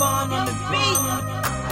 on the beat.